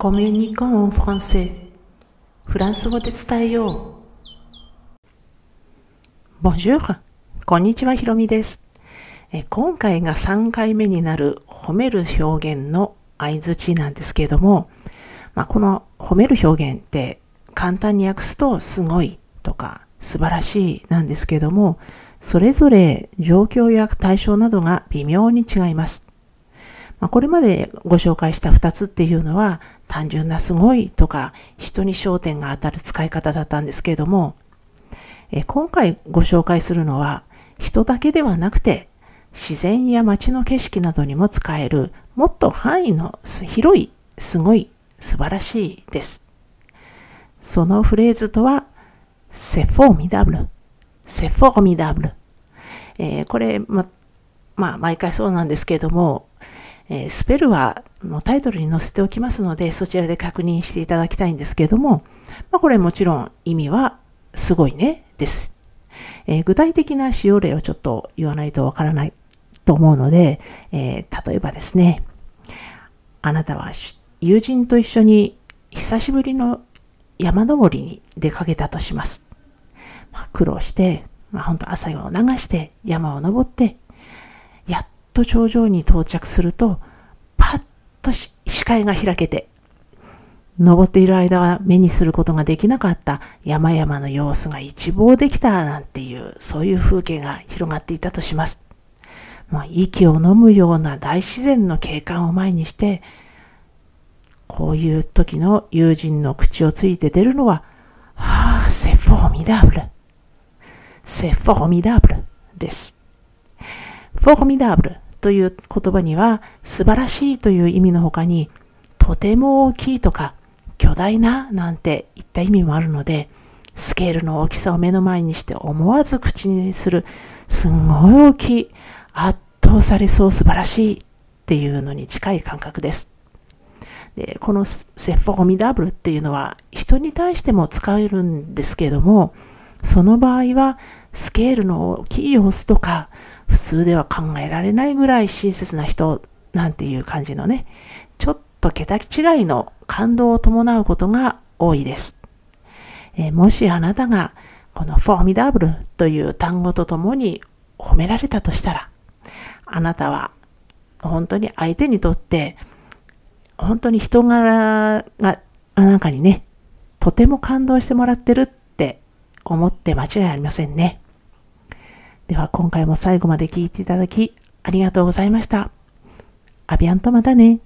コミュニコンフランセフランス語で伝えよう。Bonjour! こんにちは、ひろみです。今回が3回目になる褒める表現の相づちなんですけれども、まあ、この褒める表現って簡単に訳すとすごいとか素晴らしいなんですけれども、それぞれ状況や対象などが微妙に違います。まあ、これまでご紹介した2つっていうのは単純なすごいとか人に焦点が当たる使い方だったんですけれども、え今回ご紹介するのは人だけではなくて自然や街の景色などにも使えるもっと範囲の広いすごい素晴らしいです。そのフレーズとは C'est formidable C'est formidable えー、これ、ま、まあ、毎回そうなんですけれども、え、スペルはのタイトルに載せておきますので、そちらで確認していただきたいんですけれども、まあ、これもちろん意味はすごいねです。えー、具体的な使用例をちょっと言わないとわからないと思うので、えー、例えばですね、あなたは友人と一緒に久しぶりの山登りに出かけたとします。まあ、苦労して、まあ、本当朝を流して山を登って、と頂上に到着すると、パッと視界が開けて、登っている間は目にすることができなかった山々の様子が一望できたなんていう、そういう風景が広がっていたとします。もう息を飲むような大自然の景観を前にして、こういう時の友人の口をついて出るのは、はあ、c'est formidable。c'est formidable です。formidable という言葉には素晴らしいという意味の他にとても大きいとか巨大ななんていった意味もあるのでスケールの大きさを目の前にして思わず口にするすんごい大きい圧倒されそう素晴らしいっていうのに近い感覚です。でこのセフォーミダブルっていうのは人に対しても使えるんですけれどもその場合はスケールの大きい様子とか普通では考えられないぐらい親切な人なんていう感じのね、ちょっと桁違いの感動を伴うことが多いです。えー、もしあなたがこのフォーミダブルという単語とともに褒められたとしたら、あなたは本当に相手にとって本当に人柄がなんかにね、とても感動してもらってるって思って間違いありませんね。では今回も最後まで聞いていただきありがとうございました。アビアンとまたね。